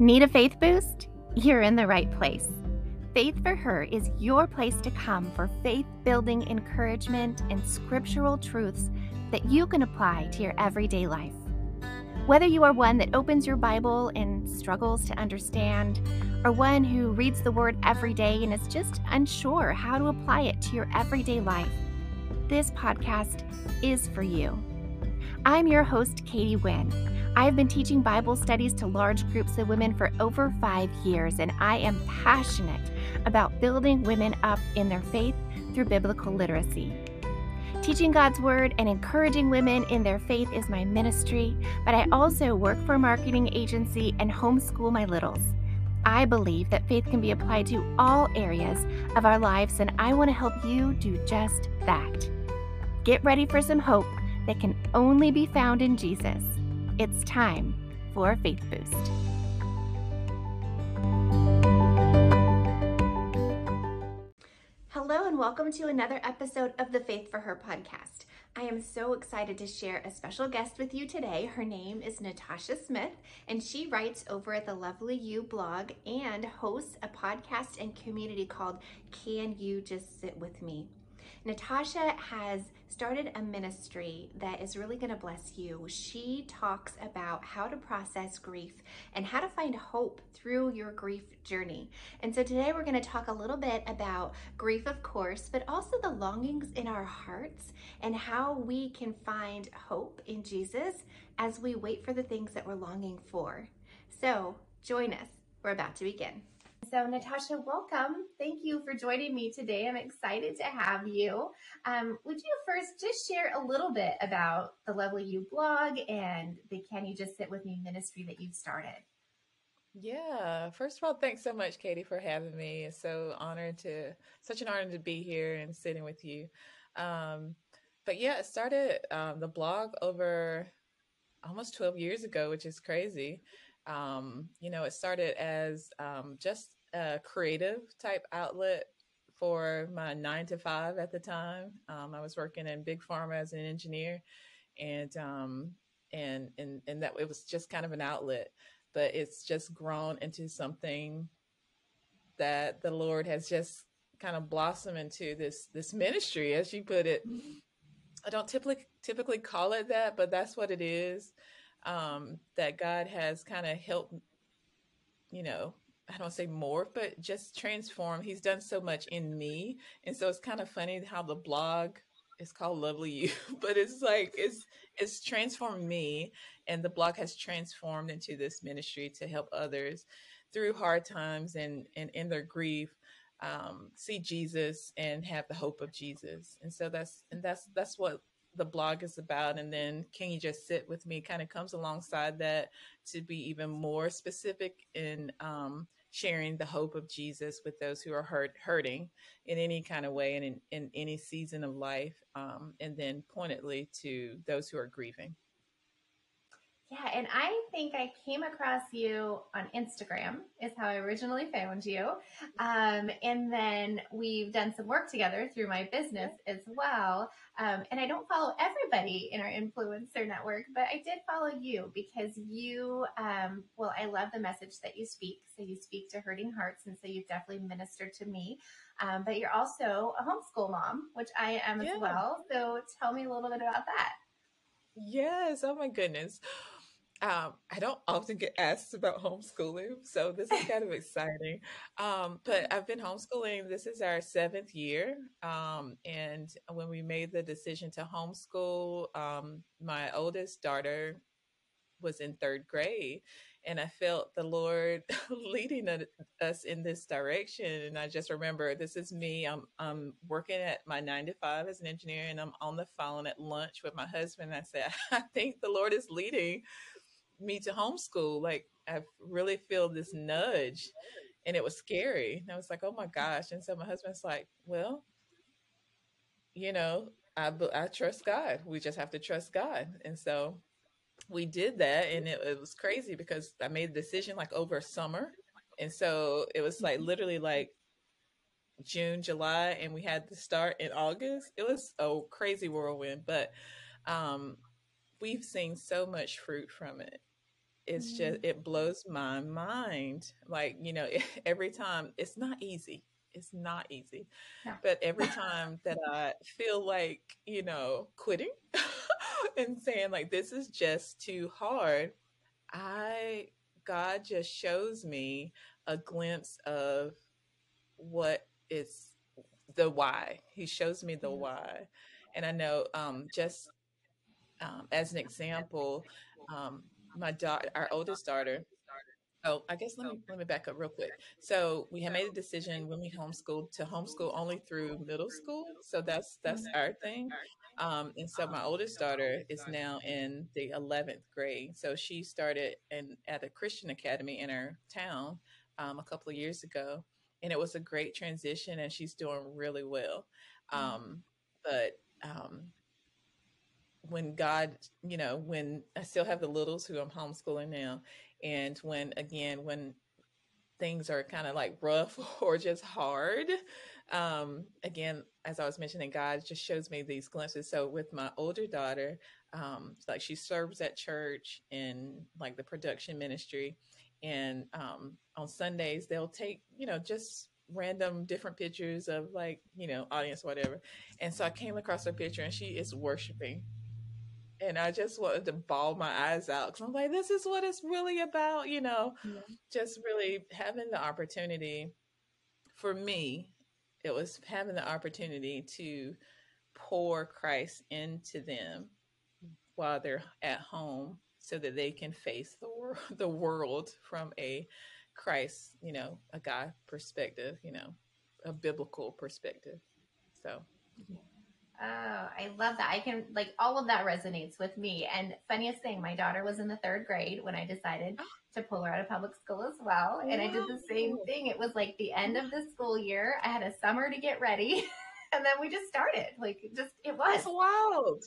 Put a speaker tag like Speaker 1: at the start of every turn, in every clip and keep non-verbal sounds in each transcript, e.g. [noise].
Speaker 1: Need a faith boost? You're in the right place. Faith for Her is your place to come for faith building encouragement and scriptural truths that you can apply to your everyday life. Whether you are one that opens your Bible and struggles to understand, or one who reads the Word every day and is just unsure how to apply it to your everyday life, this podcast is for you. I'm your host, Katie Nguyen. I've been teaching Bible studies to large groups of women for over five years, and I am passionate about building women up in their faith through biblical literacy. Teaching God's Word and encouraging women in their faith is my ministry, but I also work for a marketing agency and homeschool my littles. I believe that faith can be applied to all areas of our lives, and I want to help you do just that. Get ready for some hope that can only be found in Jesus. It's time for faith boost. Hello, and welcome to another episode of the Faith for Her podcast. I am so excited to share a special guest with you today. Her name is Natasha Smith, and she writes over at the Lovely You blog and hosts a podcast and community called Can You Just Sit With Me? Natasha has started a ministry that is really going to bless you. She talks about how to process grief and how to find hope through your grief journey. And so today we're going to talk a little bit about grief, of course, but also the longings in our hearts and how we can find hope in Jesus as we wait for the things that we're longing for. So join us. We're about to begin. So, Natasha, welcome. Thank you for joining me today. I'm excited to have you. Um, would you first just share a little bit about the Lovely You blog and the Can You Just Sit With Me ministry that you've started?
Speaker 2: Yeah. First of all, thanks so much, Katie, for having me. It's so honored to, such an honor to be here and sitting with you. Um, but yeah, I started um, the blog over almost 12 years ago, which is crazy. Um, you know, it started as um, just a creative type outlet for my nine to five at the time. Um, I was working in big pharma as an engineer, and um, and and and that it was just kind of an outlet, but it's just grown into something that the Lord has just kind of blossomed into this this ministry, as you put it. I don't typically typically call it that, but that's what it is. Um, that God has kind of helped, you know, I don't say more, but just transform. He's done so much in me. And so it's kind of funny how the blog is called Lovely You, [laughs] but it's like it's it's transformed me and the blog has transformed into this ministry to help others through hard times and and in their grief um, see Jesus and have the hope of Jesus. And so that's and that's that's what the blog is about and then can you just sit with me kind of comes alongside that to be even more specific in um, sharing the hope of Jesus with those who are hurt, hurting in any kind of way and in, in any season of life, um, and then pointedly to those who are grieving.
Speaker 1: Yeah, and I think I came across you on Instagram, is how I originally found you. Um, and then we've done some work together through my business as well. Um, and I don't follow everybody in our influencer network, but I did follow you because you, um, well, I love the message that you speak. So you speak to hurting hearts. And so you've definitely ministered to me. Um, but you're also a homeschool mom, which I am yeah. as well. So tell me a little bit about that.
Speaker 2: Yes. Oh my goodness. Um, I don't often get asked about homeschooling, so this is kind of exciting. Um, but I've been homeschooling. This is our seventh year, um, and when we made the decision to homeschool, um, my oldest daughter was in third grade, and I felt the Lord [laughs] leading us in this direction. And I just remember, this is me. I'm I'm working at my nine to five as an engineer, and I'm on the phone at lunch with my husband. I said, [laughs] I think the Lord is leading me to homeschool. Like I really feel this nudge and it was scary. And I was like, oh my gosh. And so my husband's like, well, you know, I, I trust God. We just have to trust God. And so we did that. And it, it was crazy because I made the decision like over summer. And so it was like literally like June, July, and we had to start in August. It was a crazy whirlwind, but um, we've seen so much fruit from it it's just
Speaker 1: Mm.
Speaker 2: it blows my mind like you know [laughs] every time it's not easy it's not easy
Speaker 1: No.
Speaker 2: but every [laughs] time that i feel like you know quitting [laughs] and saying like this is just too hard i god just shows me a glimpse of what is the why he shows me the
Speaker 1: Mhm.
Speaker 2: why and i know um just um, as an example um, my daughter our oldest daughter Oh, I guess let me let me back up real quick. So we had made a decision when we homeschooled to homeschool only through middle school. So that's that's our thing. Um, and so my oldest daughter is now in the eleventh grade. So she started in at a Christian academy in her town um, a couple of years ago, and it was a great transition, and she's doing really well. Um, but um, when God, you know, when I still have the littles who I'm homeschooling now, and when again, when things are kind of like rough [laughs] or just hard, um, again, as I was mentioning, God just shows me these glimpses. So with my older daughter, um, like she serves at church in like the production ministry, and um, on Sundays they'll take, you know, just random different pictures of like, you know, audience, whatever. And so I came across her picture, and she is worshiping and I just wanted to bawl my eyes out because I'm like, this is what it's really about, you know,
Speaker 1: Yeah.
Speaker 2: just really having the opportunity for me, it was having the opportunity to pour Christ into them while they're at home so that they can face the, wor- [laughs] the world from a Christ, you know, a God perspective, you know, a biblical perspective. So,
Speaker 1: Oh, I love that. I can like all of that resonates with me. And funniest thing, my daughter was in the third grade when I decided oh. to pull her out of public school as well. And I did the same thing. It was like the end of the school year. I had a summer to get ready. [laughs] And then we just started. Like just it was.
Speaker 2: that's wild.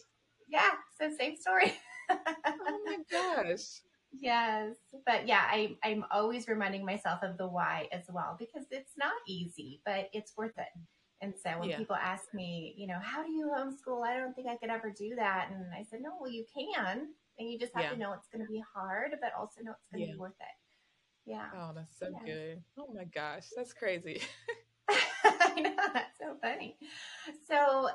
Speaker 1: Yeah. So same story.
Speaker 2: Oh my [laughs] gosh.
Speaker 1: Yes, but yeah, I, I'm always reminding myself of the why as well because it's not easy, but it's worth it. And so when
Speaker 2: Yeah.
Speaker 1: people ask me, you know, how do you homeschool? I don't think I could ever do that. And I said, no, well, you can. And you just have
Speaker 2: Yeah.
Speaker 1: to know it's going to be hard, but also know it's going to
Speaker 2: Yeah.
Speaker 1: be worth it. Yeah.
Speaker 2: Oh, that's so good. Oh my gosh, that's crazy. [laughs] [laughs]
Speaker 1: I know, that's so funny. So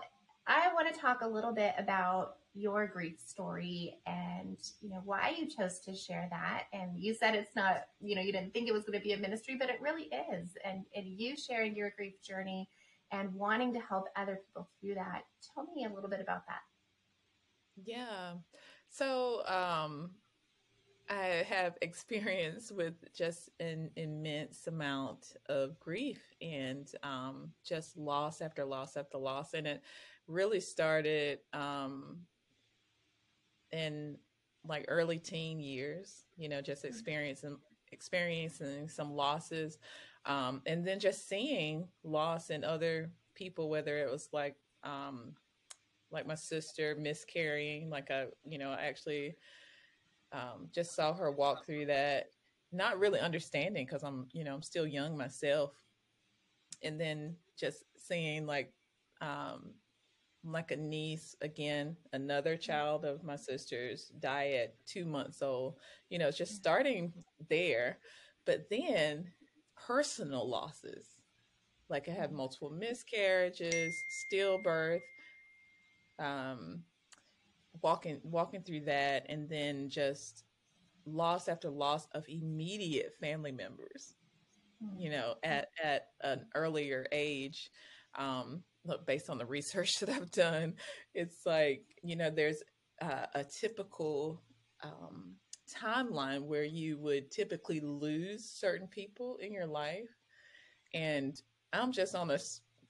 Speaker 1: I want to talk a little bit about your grief story and you know why you chose to share that and you said it's not you know you didn't think it was going to be a ministry but it really is and and you sharing your grief journey and wanting to help other people through that tell me a little bit about that
Speaker 2: Yeah. So, um, I have experience with just an immense amount of grief and um, just loss after loss after loss. And it really started um, in like early teen years, you know, just experiencing experiencing some losses um, and then just seeing loss in other people, whether it was like um, like my sister miscarrying, like I, you know, I actually um, just saw her walk through that, not really understanding because I'm, you know, I'm still young myself. And then just seeing like, um, like a niece again, another child of my sister's die at two months old, you know, just starting there. But then personal losses, like I had multiple miscarriages, stillbirth, um, walking walking through that and then just loss after loss of immediate family members you know at at an earlier age. Um look based on the research [laughs] that i've done it's like you know there's uh, a typical um timeline where you would typically lose certain people in your life and i'm just on a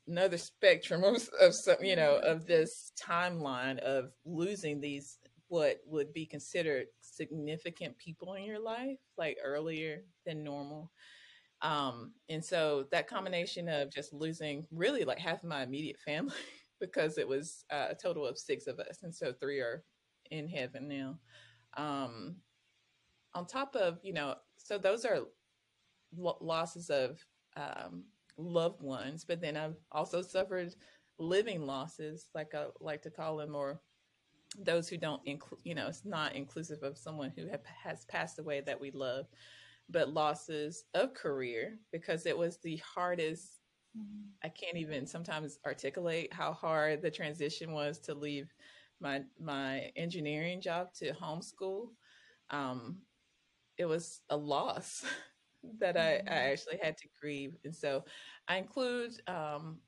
Speaker 2: another spectrum of, of some, you know of this timeline of losing these what would be considered significant people in your life like earlier than normal. Um and so that combination of just losing really like half of my immediate family [laughs] because it was uh, a total of six of us and so three are in heaven now. Um on top of you know so those are lo- losses of um loved ones but then i've also suffered living losses like i like to call them or those who don't include, you know, it's not inclusive of someone who have, has passed away that we love, but losses of career because it was the hardest. Mm-hmm. I can't even sometimes articulate how hard the transition was to leave my my engineering job to homeschool. Um, it was a loss [laughs] that I, I, mm-hmm. actually had to grieve, and so I include um,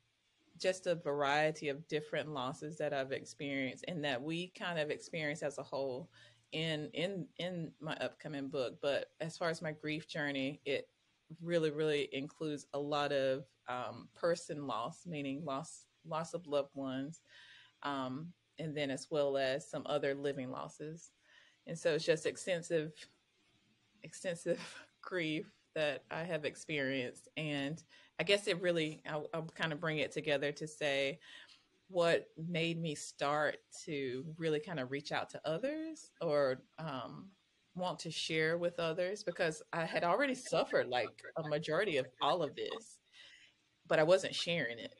Speaker 2: just a variety of different losses that I've experienced and that we kind of experience as a whole in in in my upcoming book. But as far as my grief journey, it really really includes a lot of um, person loss, meaning loss loss of loved ones, um, and then as well as some other living losses. And so it's just extensive extensive [laughs] grief that I have experienced and I guess it really, I'll, I'll kind of bring it together to say what made me start to really kind of reach out to others or um, want to share with others because I had already suffered like a majority of all of this, but I wasn't sharing it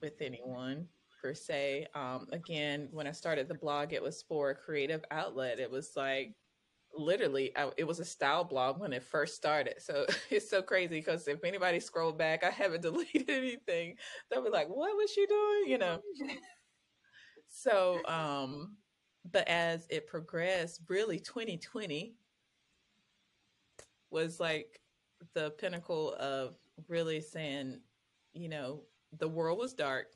Speaker 2: with anyone per se. Um, again, when I started the blog, it was for a creative outlet. It was like literally I, it was a style blog when it first started. So [laughs] it's so crazy because if anybody scroll back i haven't [laughs] deleted anything. They'll be like what was she doing? You know? So um but as it progressed really 2020 was like the pinnacle of really saying you know the world was dark.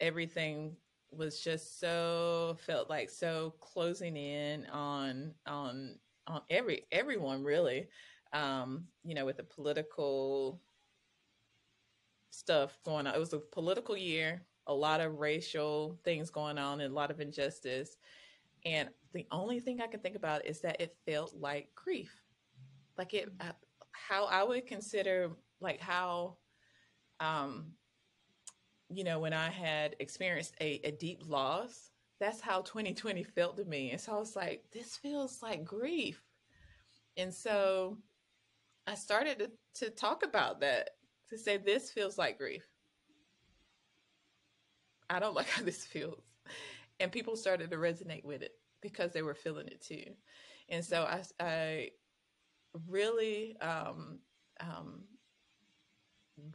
Speaker 2: Everything was just so felt like so closing in on on on every everyone really. Um you know with the political stuff going on. It was a political year a lot of racial things going on and a lot of injustice. And the only thing i can think about is that it felt like grief. Like it uh, how i would consider like how um you know, when I had experienced a, a deep loss, that's how 2020 felt to me. And so I was like, this feels like grief. And so I started to, to talk about that, to say, this feels like grief. I don't [laughs] like how this feels. And people started to resonate with it because they were feeling it too. And so I, I really um, um,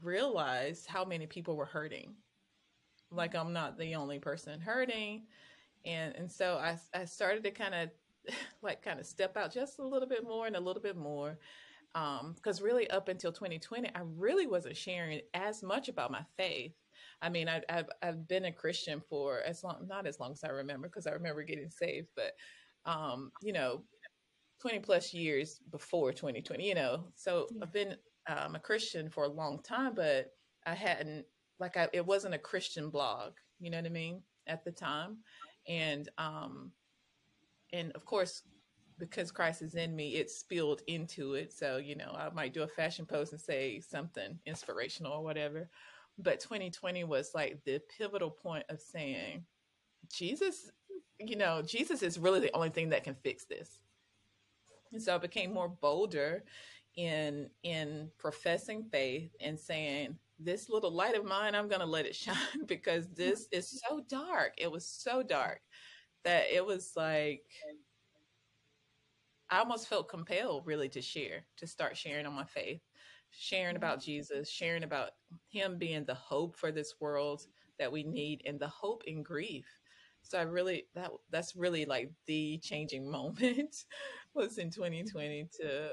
Speaker 2: realized how many people were hurting. Like I'm not the only person hurting. And and so I I started to kind of [laughs] like kind of step out just a little bit more and a little bit more. Um, because really up until 2020, I really wasn't sharing as much about my faith. I mean, I, have I've been a Christian for as long, not as long as I remember, because I remember getting saved, but um, you know, 20 plus years before 2020, you know. So I've been um, a Christian for a long time, but I hadn't like I, it wasn't a Christian blog, you know what I mean, at the time, and um, and of course, because Christ is in me, it spilled into it. So you know, I might do a fashion post and say something inspirational or whatever, but 2020 was like the pivotal point of saying, Jesus, you know, Jesus is really the only thing that can fix this. And so I became more bolder in in professing faith and saying this little light of mine i'm going to let it [laughs] shine because this is so dark. It was so dark that it was like i almost felt compelled really to share to start sharing on my faith sharing about mm-hmm. jesus sharing about him being the hope for this world that we need and the hope in grief. So i really that that's really like the changing [laughs] moment was in 2020 to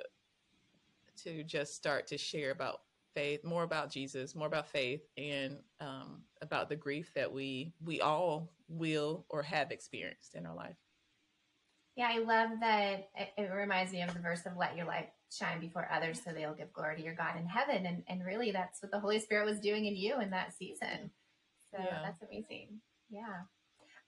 Speaker 2: to just start to share about faith, more about Jesus, more about faith, and um, about the grief that we we all will or have experienced in our life.
Speaker 1: Yeah, I love that. It, it reminds me of the verse of "Let your light shine before others, so they'll give glory to your God in heaven." And and really, that's what the Holy Spirit was doing in you in that season. So yeah. that's amazing. Yeah.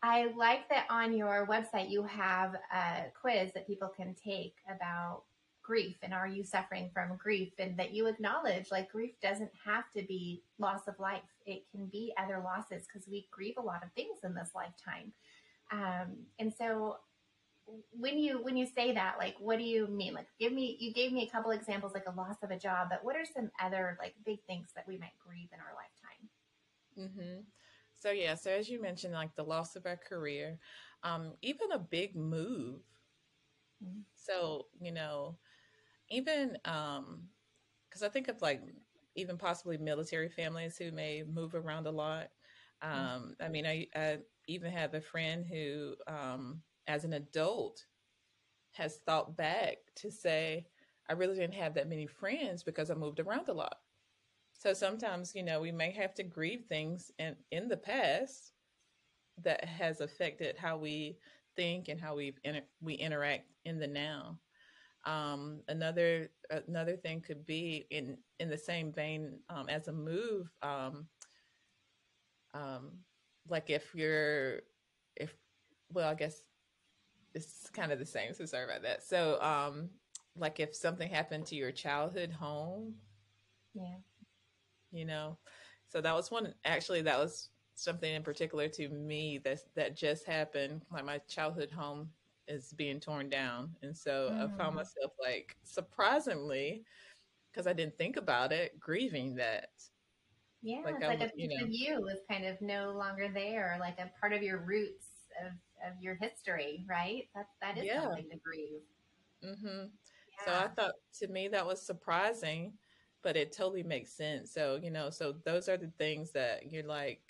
Speaker 1: I like that on your website you have a quiz that people can take about grief and are you suffering from grief and that you acknowledge like grief doesn't have to be loss of life it can be other losses because we grieve a lot of things in this lifetime um, and so when you when you say that like what do you mean like give me you gave me a couple examples like a loss of a job but what are some other like big things that we might grieve in our lifetime
Speaker 2: mm-hmm. So yeah, so as you mentioned, like the loss of our career, um, even a big move.
Speaker 1: Mhm.
Speaker 2: So, you know, even um, because I think of like even possibly military families who may move around a lot. Um, I mean, I, I even have a friend who, um, as an adult, has thought back to say, I really didn't have that many friends because I moved around a lot. So sometimes, you know, we may have to grieve things in, in the past that has affected how we think and how we inter- we interact in the now. Um, another another thing could be in in the same vein um, as a move, um, um, like if you're if well, I guess it's kind of the same. So sorry about that. So um, like if something happened to your childhood home,
Speaker 1: Yeah.
Speaker 2: you know, so that was one. Actually, that was something in particular to me that that just happened. Like my childhood home is being torn down, and so I found
Speaker 1: Mm.
Speaker 2: myself like surprisingly, because I didn't think about it, grieving that.
Speaker 1: Yeah,
Speaker 2: Like
Speaker 1: it's like a
Speaker 2: you
Speaker 1: piece
Speaker 2: know,
Speaker 1: of you is kind of no longer there, like a part of your roots of, of your history, right? That that is
Speaker 2: yeah.
Speaker 1: something to grieve.
Speaker 2: hmm So I thought to me that was surprising, but it totally makes sense. So you know, so those are the things that you're like.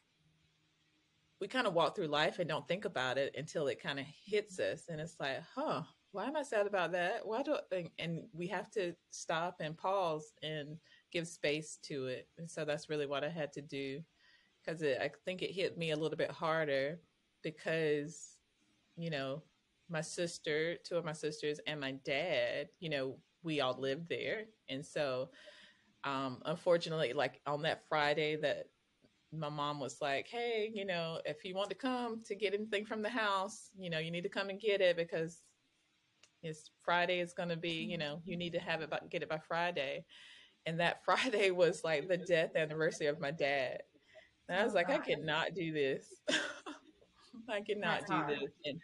Speaker 2: We kind of walk through life and don't think about it until it kind of hits us, and it's like, huh, why am I sad about that? Why do? And, and we have to stop and pause and give space to it. And so that's really what I had to do because I think it hit me a little bit harder because you know my sister, two of my sisters, and my dad, you know, we all lived there, and so um, unfortunately, like on that Friday that my mom was like, "Hey, you know, if you want to come to get anything from the house, you know, you need to come and get it because it's Friday is going to be, you know, you need to have it by, get it by Friday." And that [laughs] Friday was like the death anniversary of my dad. And I was
Speaker 1: Oh
Speaker 2: like, I cannot do this. [laughs] I
Speaker 1: that's
Speaker 2: cannot do
Speaker 1: hard.
Speaker 2: this. And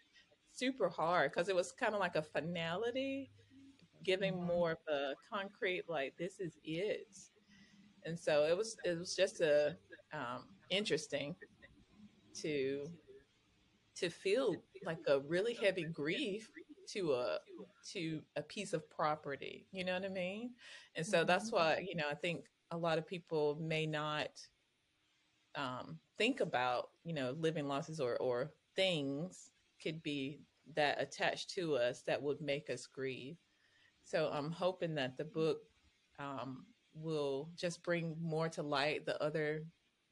Speaker 2: super hard because it was kind of like a finality, giving
Speaker 1: hmm
Speaker 2: more of a concrete, like, this is it. And so it was, it was just a, um, interesting to to feel like a really heavy grief to a to a piece of property you know what i mean? And so that's
Speaker 1: hmm
Speaker 2: why you know i think a lot of people may not um, think about you know living losses or or things could be that attached to us that would make us grieve. So i'm hoping that the book um, will just bring more to light the other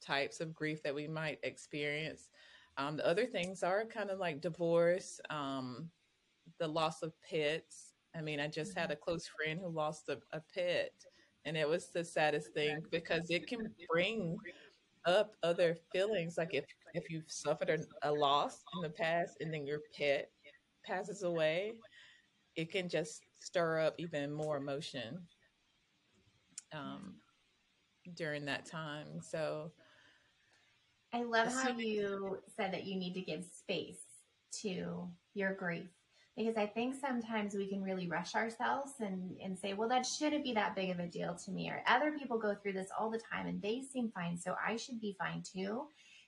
Speaker 2: types of grief that we might experience um, the other things are kind of like divorce um, the loss of pets. I mean, I just had
Speaker 1: hmm
Speaker 2: a close friend who lost a, a pet, and it was the saddest thing because it can bring up other feelings. Like if if you've suffered a, a loss in the past, and then your pet passes away, it can just stir up even more emotion um, during that time. So,
Speaker 1: I love how you said that you need to give space to your grief because I think sometimes we can really rush ourselves and, and say, well, that shouldn't be that big of a deal to me. Or other people go through this all the time and they seem fine, so I should be fine too.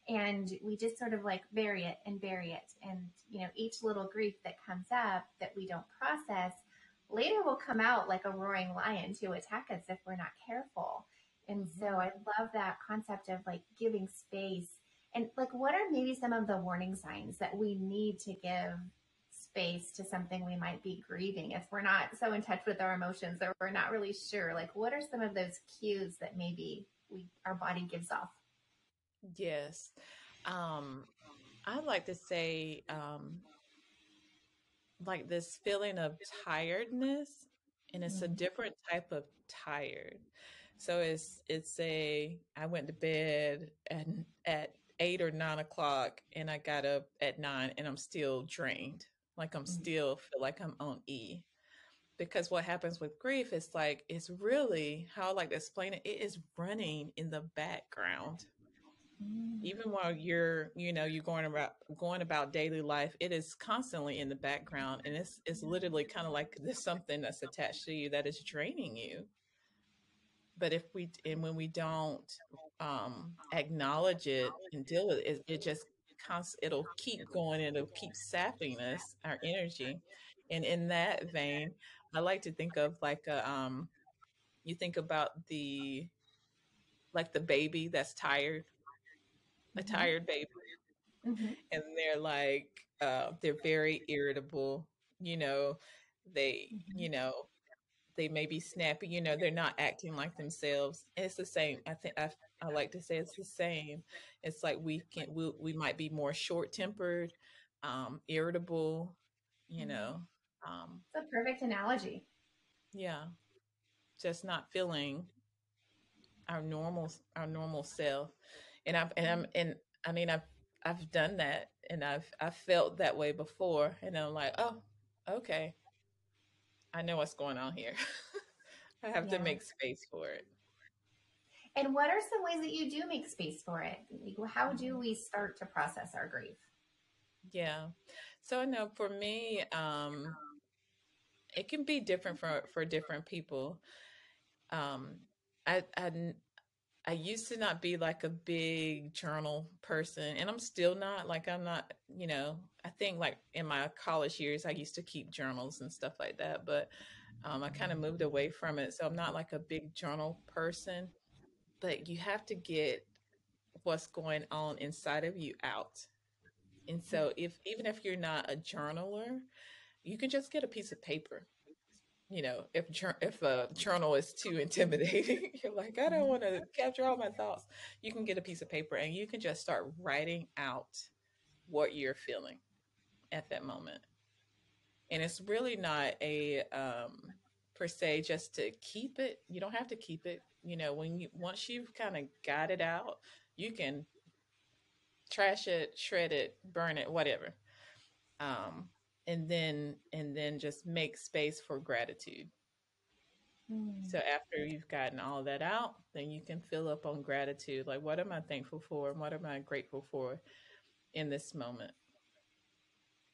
Speaker 1: And we just sort of like bury it and bury it. And, you know, each little grief that comes up that we don't process later will come out like a roaring lion to attack us if we're not careful. And so
Speaker 2: mhm.
Speaker 1: I love that concept of like giving space. And like, what are maybe some of the warning signs that we need to give space to something we might be grieving if we're not so in touch with our emotions or we're not really sure? Like, what are some of those cues that maybe we our body gives off?
Speaker 2: yes, um, I like to say um, like this feeling of tiredness and it's a
Speaker 1: Mm,
Speaker 2: different type of tired so it's it's a i went to bed and at eight or nine o'clock and i got up at nine and i'm still drained. Like i'm
Speaker 1: mm,
Speaker 2: still feel like i'm on e. Because what happens with grief is like it's really how i like to explain it it is running in the background.
Speaker 1: Mm,
Speaker 2: even while you're you know you're going about going about daily life it is constantly in the background and it's it's literally kind of like [laughs] there's something that's attached to you that is draining you. But if we and when we don't um, acknowledge it and deal with it, it just const- it'll keep going and it'll keep sapping us our energy. And in that vein, I like to think of like a um, you think about the like the baby that's tired, a
Speaker 1: Mm-hmm.
Speaker 2: tired baby,
Speaker 1: Mm-hmm.
Speaker 2: and they're like uh, they're very irritable. You know, they
Speaker 1: Mm-hmm.
Speaker 2: you know they may be snappy. You know, they're not acting like themselves. And it's the same. I think I I like to say it's the same. It's like we can we we might be more short tempered, um, irritable. You
Speaker 1: Mhm.
Speaker 2: know, um,
Speaker 1: It's a perfect analogy.
Speaker 2: yeah, just not feeling our normal our normal self. And I've and I'm and I mean I've I've done that and I've I've felt that way before and I'm like, oh, okay. I know what's going on here. [laughs] I have to make space for it.
Speaker 1: And what are some ways that you do make space for it? How do we start to process our grief?
Speaker 2: Yeah. So I know for me, um, it can be different for for different people. Um, I I I used to not be like a big journal person, and I'm still not. Like I'm not, you know. I think like in my college years, I used to keep journals and stuff like that, but um, I kind of moved away from it. So I'm not like a big journal person. But you have to get what's going on inside of you out. And so if even if you're not a journaler, you can just get a piece of paper. You know, if if a journal is too intimidating, [laughs] you're like, I don't want to capture all my thoughts. You can get a piece of paper and you can just start writing out what you're feeling at that moment. And it's really not a um per se just to keep it. You don't have to keep it. You know, when you once you've kind of got it out, you can trash it, shred it, burn it, whatever. Um, and then and then just make space for gratitude. So after you've gotten all that out, then you can fill up on gratitude. Like, what am I thankful for, and what am I grateful for in this moment?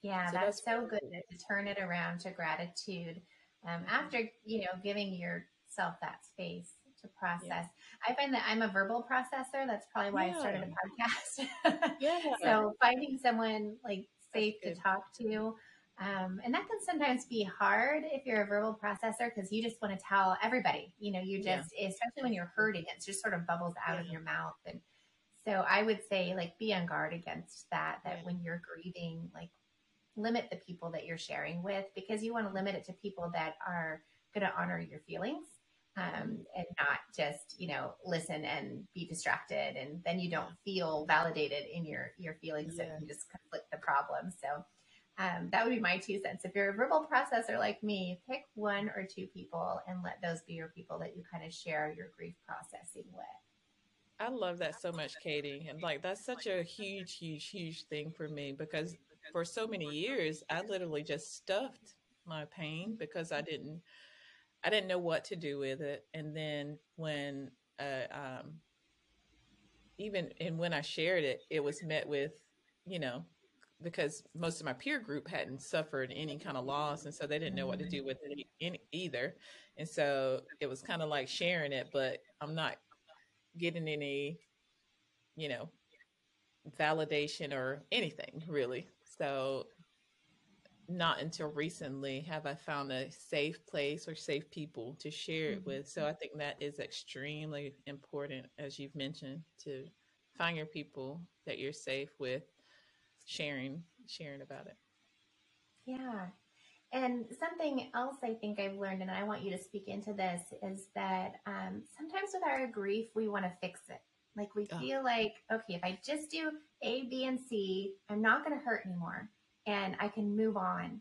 Speaker 1: Yeah,
Speaker 2: So
Speaker 1: that's
Speaker 2: that's
Speaker 1: so good to turn it around to gratitude um, after you know giving yourself that space to process. I find that I'm a verbal processor. That's probably why I started a podcast. [laughs]
Speaker 2: Yeah.
Speaker 1: so finding someone like safe to talk to. Um, and that can sometimes be hard if you're a verbal processor because you just want to tell everybody, you know, you
Speaker 2: Yeah.
Speaker 1: just, especially when you're hurting, it just sort of bubbles out of your mouth. And so I would say, like, be on guard against that, that
Speaker 2: Yeah.
Speaker 1: when you're grieving, like, limit the people that you're sharing with because you want to limit it to people that are going to honor your feelings um, and not just you know listen and be distracted and then you don't feel validated in your your feelings
Speaker 2: Yeah.
Speaker 1: it can just conflict the problem so um, that would be my two cents if you're a verbal processor like me pick one or two people and let those be your people that you kind of share your grief processing with
Speaker 2: I love that so much, Katie. And like that's such a huge, huge, huge thing for me because for so many years I literally just stuffed my pain because I didn't I didn't know what to do with it. And then when uh um even and when I shared it, it was met with, you know, because most of my peer group hadn't suffered any kind of loss and so they didn't know what to do with it in, either. And so it was kind of like sharing it, but I'm not getting any, you know, validation or anything really. So not until recently have I found a safe place or safe people to share it
Speaker 1: Mhm.
Speaker 2: with. So I think that is extremely important, as you've mentioned, to find your people that you're safe with sharing sharing about it.
Speaker 1: Yeah. And something else I think I've learned, and I want you to speak into this, is that um, sometimes with our grief, we want to fix it. Like we
Speaker 2: Oh.
Speaker 1: feel like, okay, if I just do A, B, and C, I'm not going to hurt anymore and I can move on.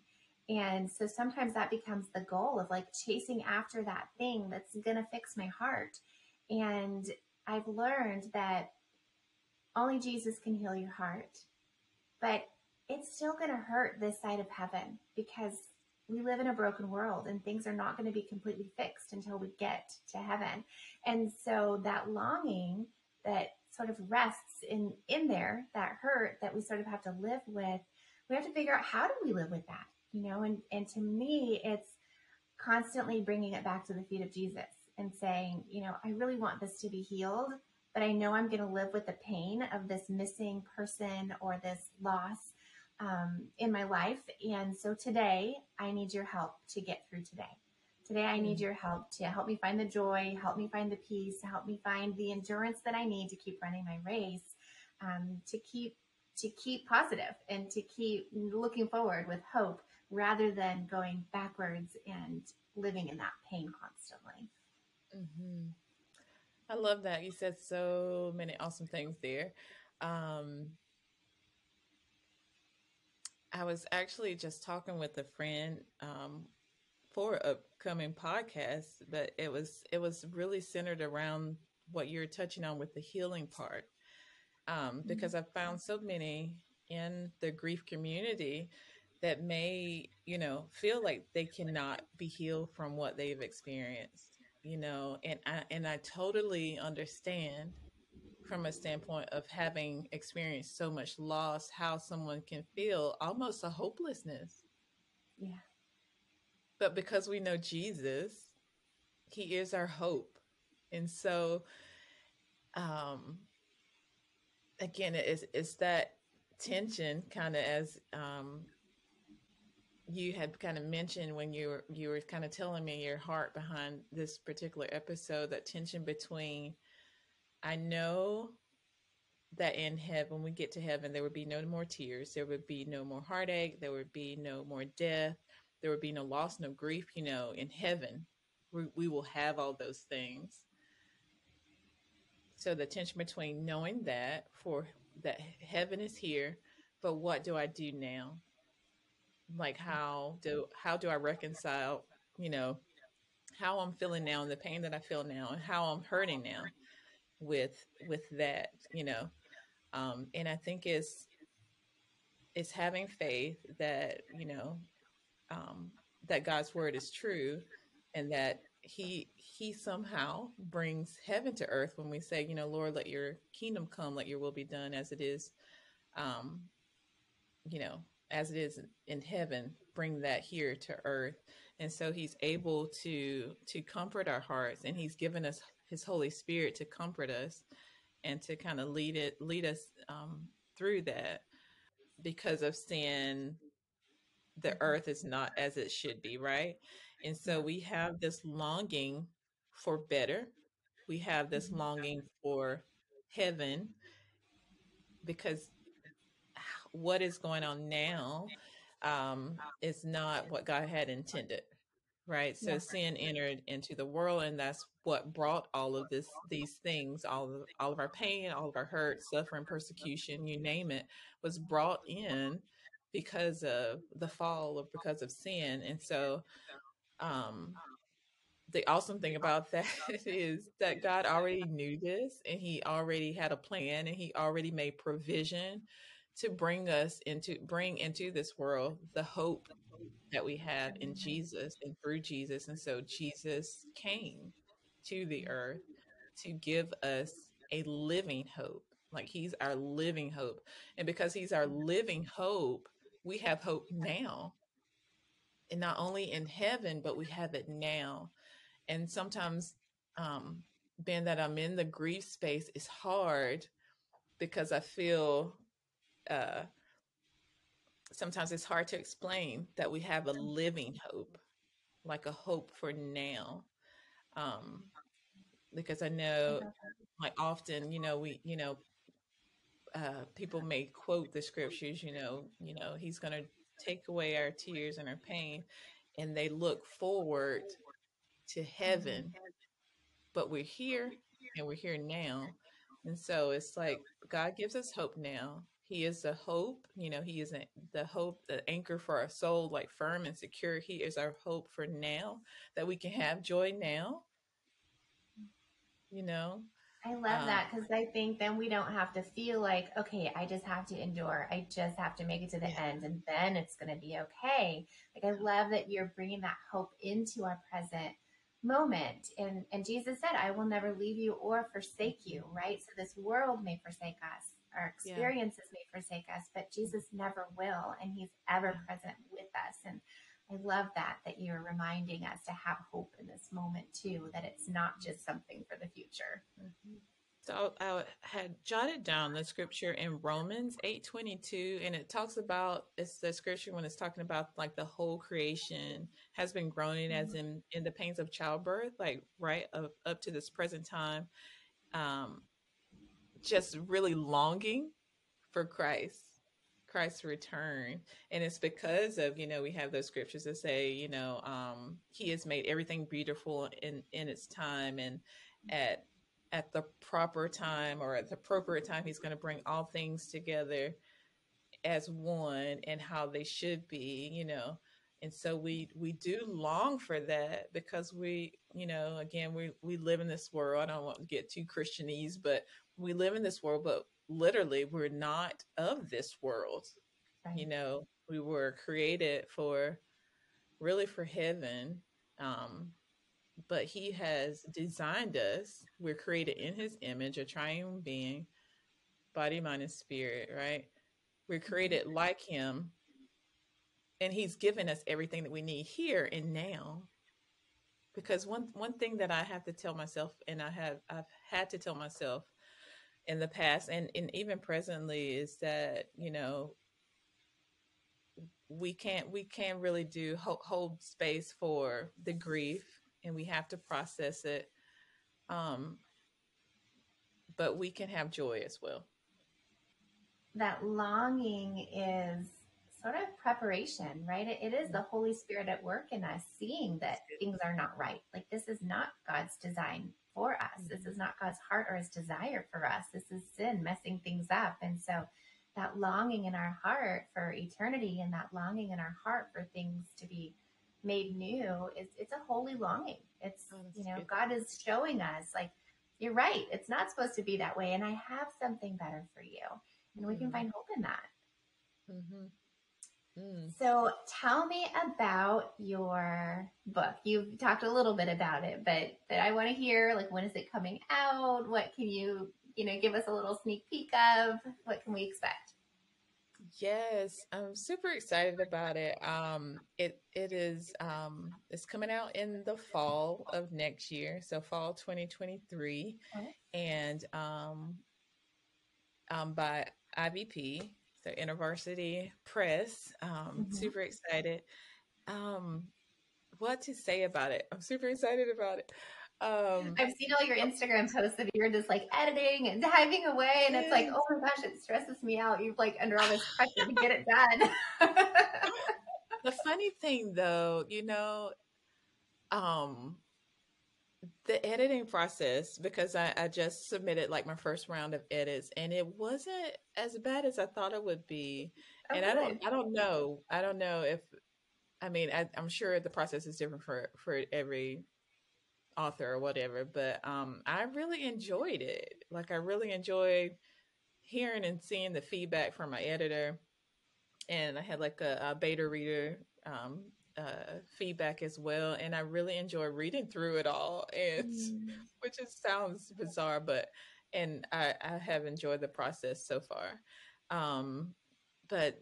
Speaker 1: And so sometimes that becomes the goal of like chasing after that thing that's going to fix my heart. And I've learned that only Jesus can heal your heart. But it's still going to hurt this side of heaven because we live in a broken world and things are not going to be completely fixed until we get to heaven. And so that longing that sort of rests in in there, that hurt that we sort of have to live with, we have to figure out how do we live with that, you know? And and to me, it's constantly bringing it back to the feet of Jesus and saying, you know, I really want this to be healed but I know I'm going to live with the pain of this missing person or this loss um, in my life. And so today, I need your help to get through today. Today, I need mm. your help to help me find the joy, help me find the peace, help me find the endurance that I need to keep running my race, um, to keep to keep positive and to keep looking forward with hope rather than going backwards and living in that pain constantly.
Speaker 2: Mm-hmm. I love that. You said so many awesome things there. Um, I was actually just talking with a friend um, for upcoming podcast, but it was it was really centered around what you're touching on with the healing part, um, mm-hmm. because I've found so many in the grief community that may you know feel like they cannot be healed from what they've experienced you know and i and i totally understand from a standpoint of having experienced so much loss how someone can feel almost a hopelessness.
Speaker 1: Yeah.
Speaker 2: But because we know jesus he is our hope. And so um again it's it's that tension kind of as um you had kind of mentioned when you were you were kind of telling me your heart behind this particular episode that tension between i know that in heaven when we get to heaven there would be no more tears there would be no more heartache there would be no more death there would be no loss no grief you know in heaven. We, we will have all those things. So the tension between knowing that for that heaven is here but what do i do now like how do how do I reconcile, you know, how I'm feeling now and the pain that I feel now and how I'm hurting now with with that, you know. Um, and I think it's it's having faith that, you know, um, that God's word is true and that he he somehow brings heaven to earth when we say, you know, Lord, let your kingdom come, let your will be done as it is um, you know, as it is in heaven, bring that here to earth. And so he's able to to comfort our hearts and he's given us his Holy Spirit to comfort us and to kind of lead it lead us um, through that. Because of sin the earth is not as it should be right? And so we have this longing for better. We have this longing for heaven because what is going on now um, is not what God had intended. Right. So yeah. sin entered into the world and that's what brought all of this these things, all of all of our pain, all of our hurt, suffering, persecution, you name it, was brought in because of the fall or because of sin. And so um the awesome thing about that [laughs] is that God already knew this and he already had a plan and he already made provision to bring us into bring into this world the hope that we have in Jesus and through Jesus. And so Jesus came to the earth to give us a living hope. Like he's our living hope. And because he's our living hope, we have hope now. And not only in heaven, but we have it now. And sometimes um being that I'm in the grief space is hard because I feel uh, sometimes it's hard to explain that we have a living hope, like a hope for now. Um, because I know, like often, you know, we, you know, uh, people may quote the scriptures, you know, you know, he's going to take away our tears and our pain, and they look forward to heaven. But we're here and we're here now. And so it's like God gives us hope now. He is the hope, you know, He is the hope, the anchor for our soul, like firm and secure. He is our hope for now, that we can have joy now, you know.
Speaker 1: I love um, that because I think then we don't have to feel like, okay, I just have to endure. I just have to make it to the yeah. end and then it's going to be okay. Like, I love that you're bringing that hope into our present moment. And, and Jesus said, I will never leave you or forsake you, right? So this world may forsake us our experiences yeah. may forsake us, but Jesus never will, and He's ever present with us. And I love that that you're reminding us to have hope in this moment too. That it's not just something for the future.
Speaker 2: Mm-hmm. So I had jotted down the scripture in Romans 8:22 and it talks about it's the scripture when it's talking about like the whole creation has been groaning as in in the pains of childbirth like right up, up to this present time um just really longing for Christ Christ's return. And it's because of you know we have those scriptures that say you know um he has made everything beautiful in in its time and at at the proper time or at the appropriate time he's going to bring all things together as one and how they should be you know. And so we we do long for that because we you know again we we live in this world i don't want to get too christianese but we live in this world but literally we're not of this world right. you know we were created for really for heaven um but he has designed us. We're created in his image, a triune being, body, mind, and spirit, right? We're created mm-hmm. like him. And he's given us everything that we need here and now. Because one one thing that I have to tell myself, and I have I've had to tell myself in the past and, and even presently is that, you know, we can't we can't really do hold, hold space for the grief and we have to process it. Um, but we can have joy as well.
Speaker 1: That longing is sort of preparation, right? it, it is the Holy Spirit at work in us, seeing that things are not right. Like this is not God's design for us. This is not God's heart or his desire for us. This is sin messing things up. And so that longing in our heart for eternity and that longing in our heart for things to be made new it's it's a holy longing it's oh, you know good. god is showing us like you're right it's not supposed to be that way and i have something better for you and mm-hmm. we can mm-hmm. find hope in that mm-hmm. Mm. So tell me about your book. You've talked a little bit about it, but but I want to hear like when is it coming out? What can you you know give us a little sneak peek of? What can we expect?
Speaker 2: Yes, I'm super excited about it. Um, it it is um, it's coming out in the fall of next year, so fall 2023, okay. and um, um, by IVP, so InterVarsity Press. Um, mm-hmm. Super excited. Um, what to say about it? I'm super excited about it.
Speaker 1: Um, I've seen all your Instagram posts of you're just like editing and diving away, and it's like, oh my gosh, it stresses me out. You're like under all this [laughs] pressure to get it done.
Speaker 2: the funny thing, though, you know, um, the editing process because I, I just submitted like my first round of edits, and it wasn't as bad as I thought it would be. Oh, and I don't, I don't know, I don't know if, I mean, I, I'm sure the process is different for for every author or whatever, but um, I really enjoyed it. Like I really enjoyed hearing and seeing the feedback from my editor, and I had like a, a beta reader um, uh, feedback as well, and I really enjoy reading through it all. And mm. [laughs] which just sounds bizarre, but and I, I have enjoyed the process so far. Um, but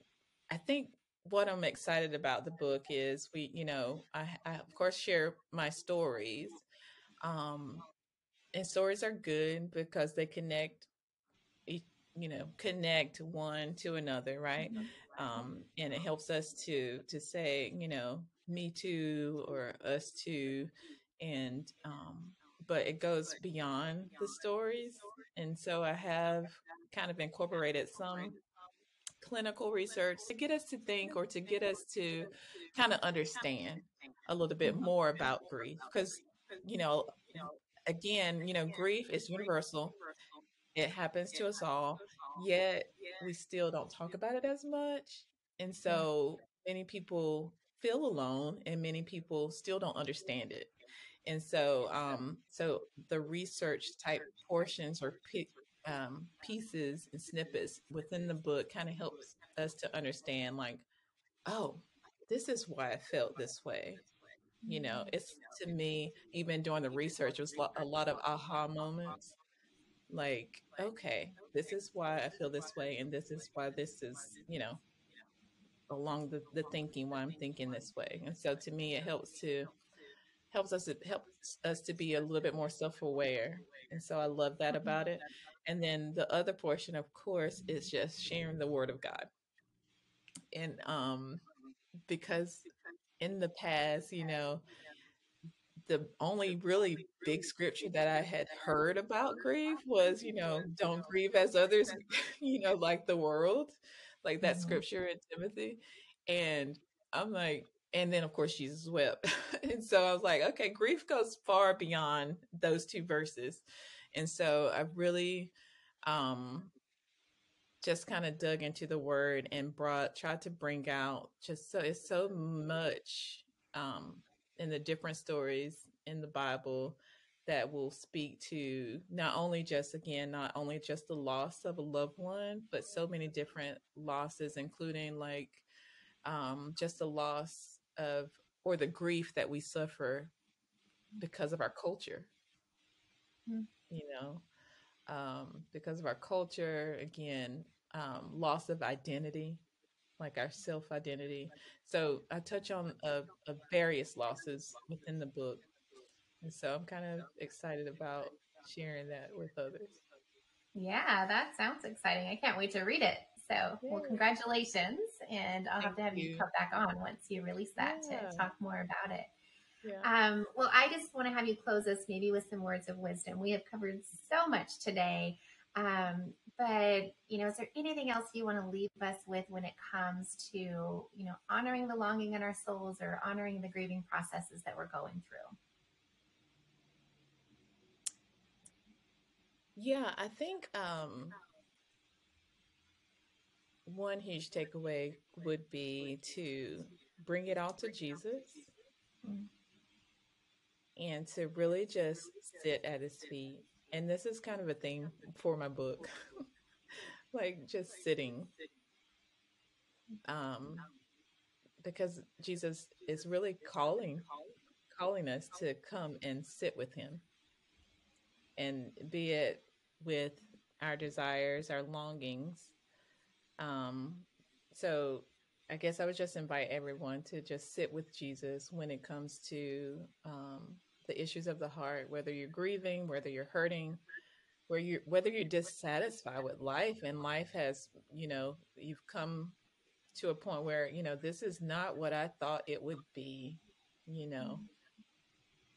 Speaker 2: I think what I'm excited about the book is we, you know, I, I of course share my stories, um, and stories are good because they connect, you know, connect one to another, right? Mm-hmm. Um, and it helps us to to say, you know, me too or us too, and um, but it goes beyond the stories, and so I have kind of incorporated some clinical research to get us to think or to get us to kind of understand a little bit mm-hmm. more about grief because you know, again, you know, grief is universal. It happens to us all, yet we still don't talk about it as much. And so many people feel alone and many people still don't understand it. And so, um, so the research type portions or um, pieces and snippets within the book kind of helps us to understand, like, oh, this is why I felt this way. You know it's to me even doing the research it was a lot of aha moments like okay this is why i feel this way and this is why this is you know along the, the thinking why i'm thinking this way. And so to me it helps to helps us it helps us to be a little bit more self-aware and so i love that
Speaker 1: Mhm.
Speaker 2: about it. And then the other portion of course is just sharing the word of god. And um because in the past you know the only really big scripture that i had heard about grief was you know don't grieve as others [laughs] you know like the world like that
Speaker 1: Mhm.
Speaker 2: scripture in timothy and i'm like and then of course jesus wept [laughs] and so i was like okay grief goes far beyond those two verses and so i really um just kind of dug into the word and brought tried to bring out just so it's so much um in the different stories in the bible that will speak to not only just again not only just the loss of a loved one but so many different losses including like um just the loss of or the grief that we suffer because of our culture
Speaker 1: Mm.
Speaker 2: you know um, because of our culture again um, loss of identity like our self identity so i touch on uh, uh, various losses within the book and so i'm kind of excited about sharing that with others
Speaker 1: Yeah, that sounds exciting. I can't wait to read it. So, well, congratulations. And I'll have to have you
Speaker 2: you.
Speaker 1: come back on once you release that
Speaker 2: Yeah.
Speaker 1: to talk more about it.
Speaker 2: yeah
Speaker 1: Um, well, I just want to have you close us maybe with some words of wisdom. We have covered so much today. Um, but you know, is there anything else you want to leave us with when it comes to, you know, honoring the longing in our souls or honoring the grieving processes that we're going through?
Speaker 2: yeah i think um, one huge takeaway would be to bring it all to jesus
Speaker 1: Mm.
Speaker 2: and to really just sit at his feet. And this is kind of a thing for my book. [laughs] like just sitting. Um because Jesus is really calling calling us to come and sit with him. And be it with our desires, our longings. Um so I guess I would just invite everyone to just sit with Jesus when it comes to um, the issues of the heart, whether you're grieving, whether you're hurting, where you whether you're dissatisfied with life, and life has, you know, you've come to a point where you know this is not what I thought it would be, you know.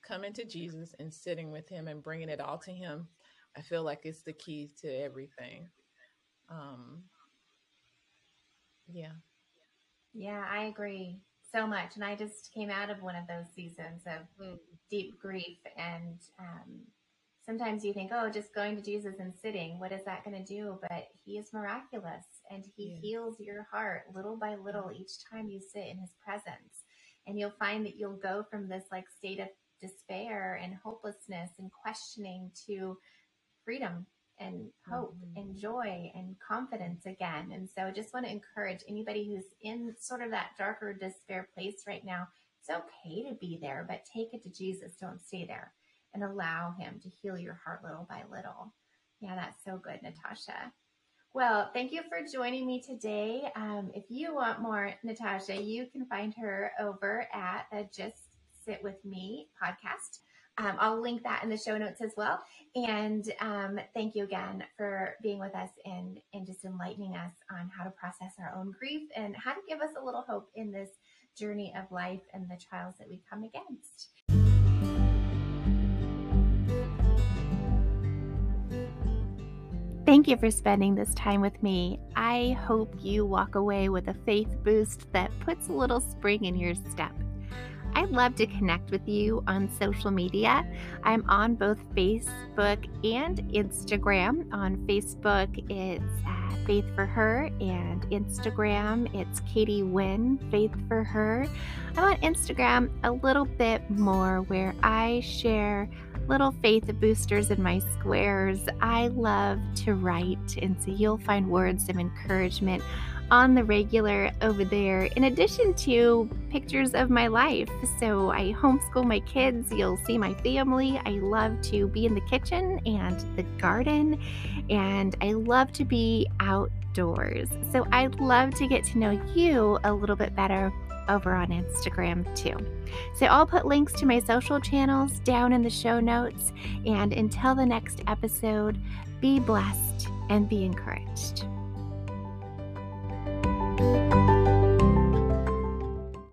Speaker 2: Coming to Jesus and sitting with Him and bringing it all to Him, I feel like it's the key to everything. Um, yeah.
Speaker 1: Yeah, I agree so much. And I just came out of one of those seasons of
Speaker 2: Mm.
Speaker 1: Deep grief. And um, sometimes you think, oh, just going to Jesus and sitting, what is that going to do? But He is miraculous and He
Speaker 2: Yeah.
Speaker 1: heals your heart little by little each time you sit in His presence. And you'll find that you'll go from this like state of despair and hopelessness and questioning to freedom and hope
Speaker 2: Mhm.
Speaker 1: and joy and confidence again. And so I just want to encourage anybody who's in sort of that darker despair place right now. It's okay to be there, but take it to Jesus. Don't stay there and allow him to heal your heart little by little. Yeah, that's so good, Natasha. Well, thank you for joining me today. Um, if you want more Natasha, you can find her over at the Just Sit With Me podcast. Um, I'll link that in the show notes as well. And um, thank you again for being with us and, and just enlightening us on how to process our own grief and how to give us a little hope in this journey of life and the trials that we come against.
Speaker 3: Thank you for spending this time with me. I hope you walk away with a faith boost that puts a little spring in your step. I'd love to connect with you on social media. I'm on both Facebook and Instagram. On Facebook, it's Faith for Her, and Instagram, it's Katie Nguyen, Faith for Her. I'm on Instagram a little bit more where I share little faith boosters in my squares. I love to write, and so you'll find words of encouragement on the regular over there, in addition to pictures of my life. So I homeschool my kids. You'll see my family. I love to be in the kitchen and the garden, and I love to be outdoors. So I'd love to get to know you a little bit better
Speaker 1: over on Instagram too. So I'll put links to my social channels down in the show notes. And until the next episode, be blessed and be encouraged. Thank you.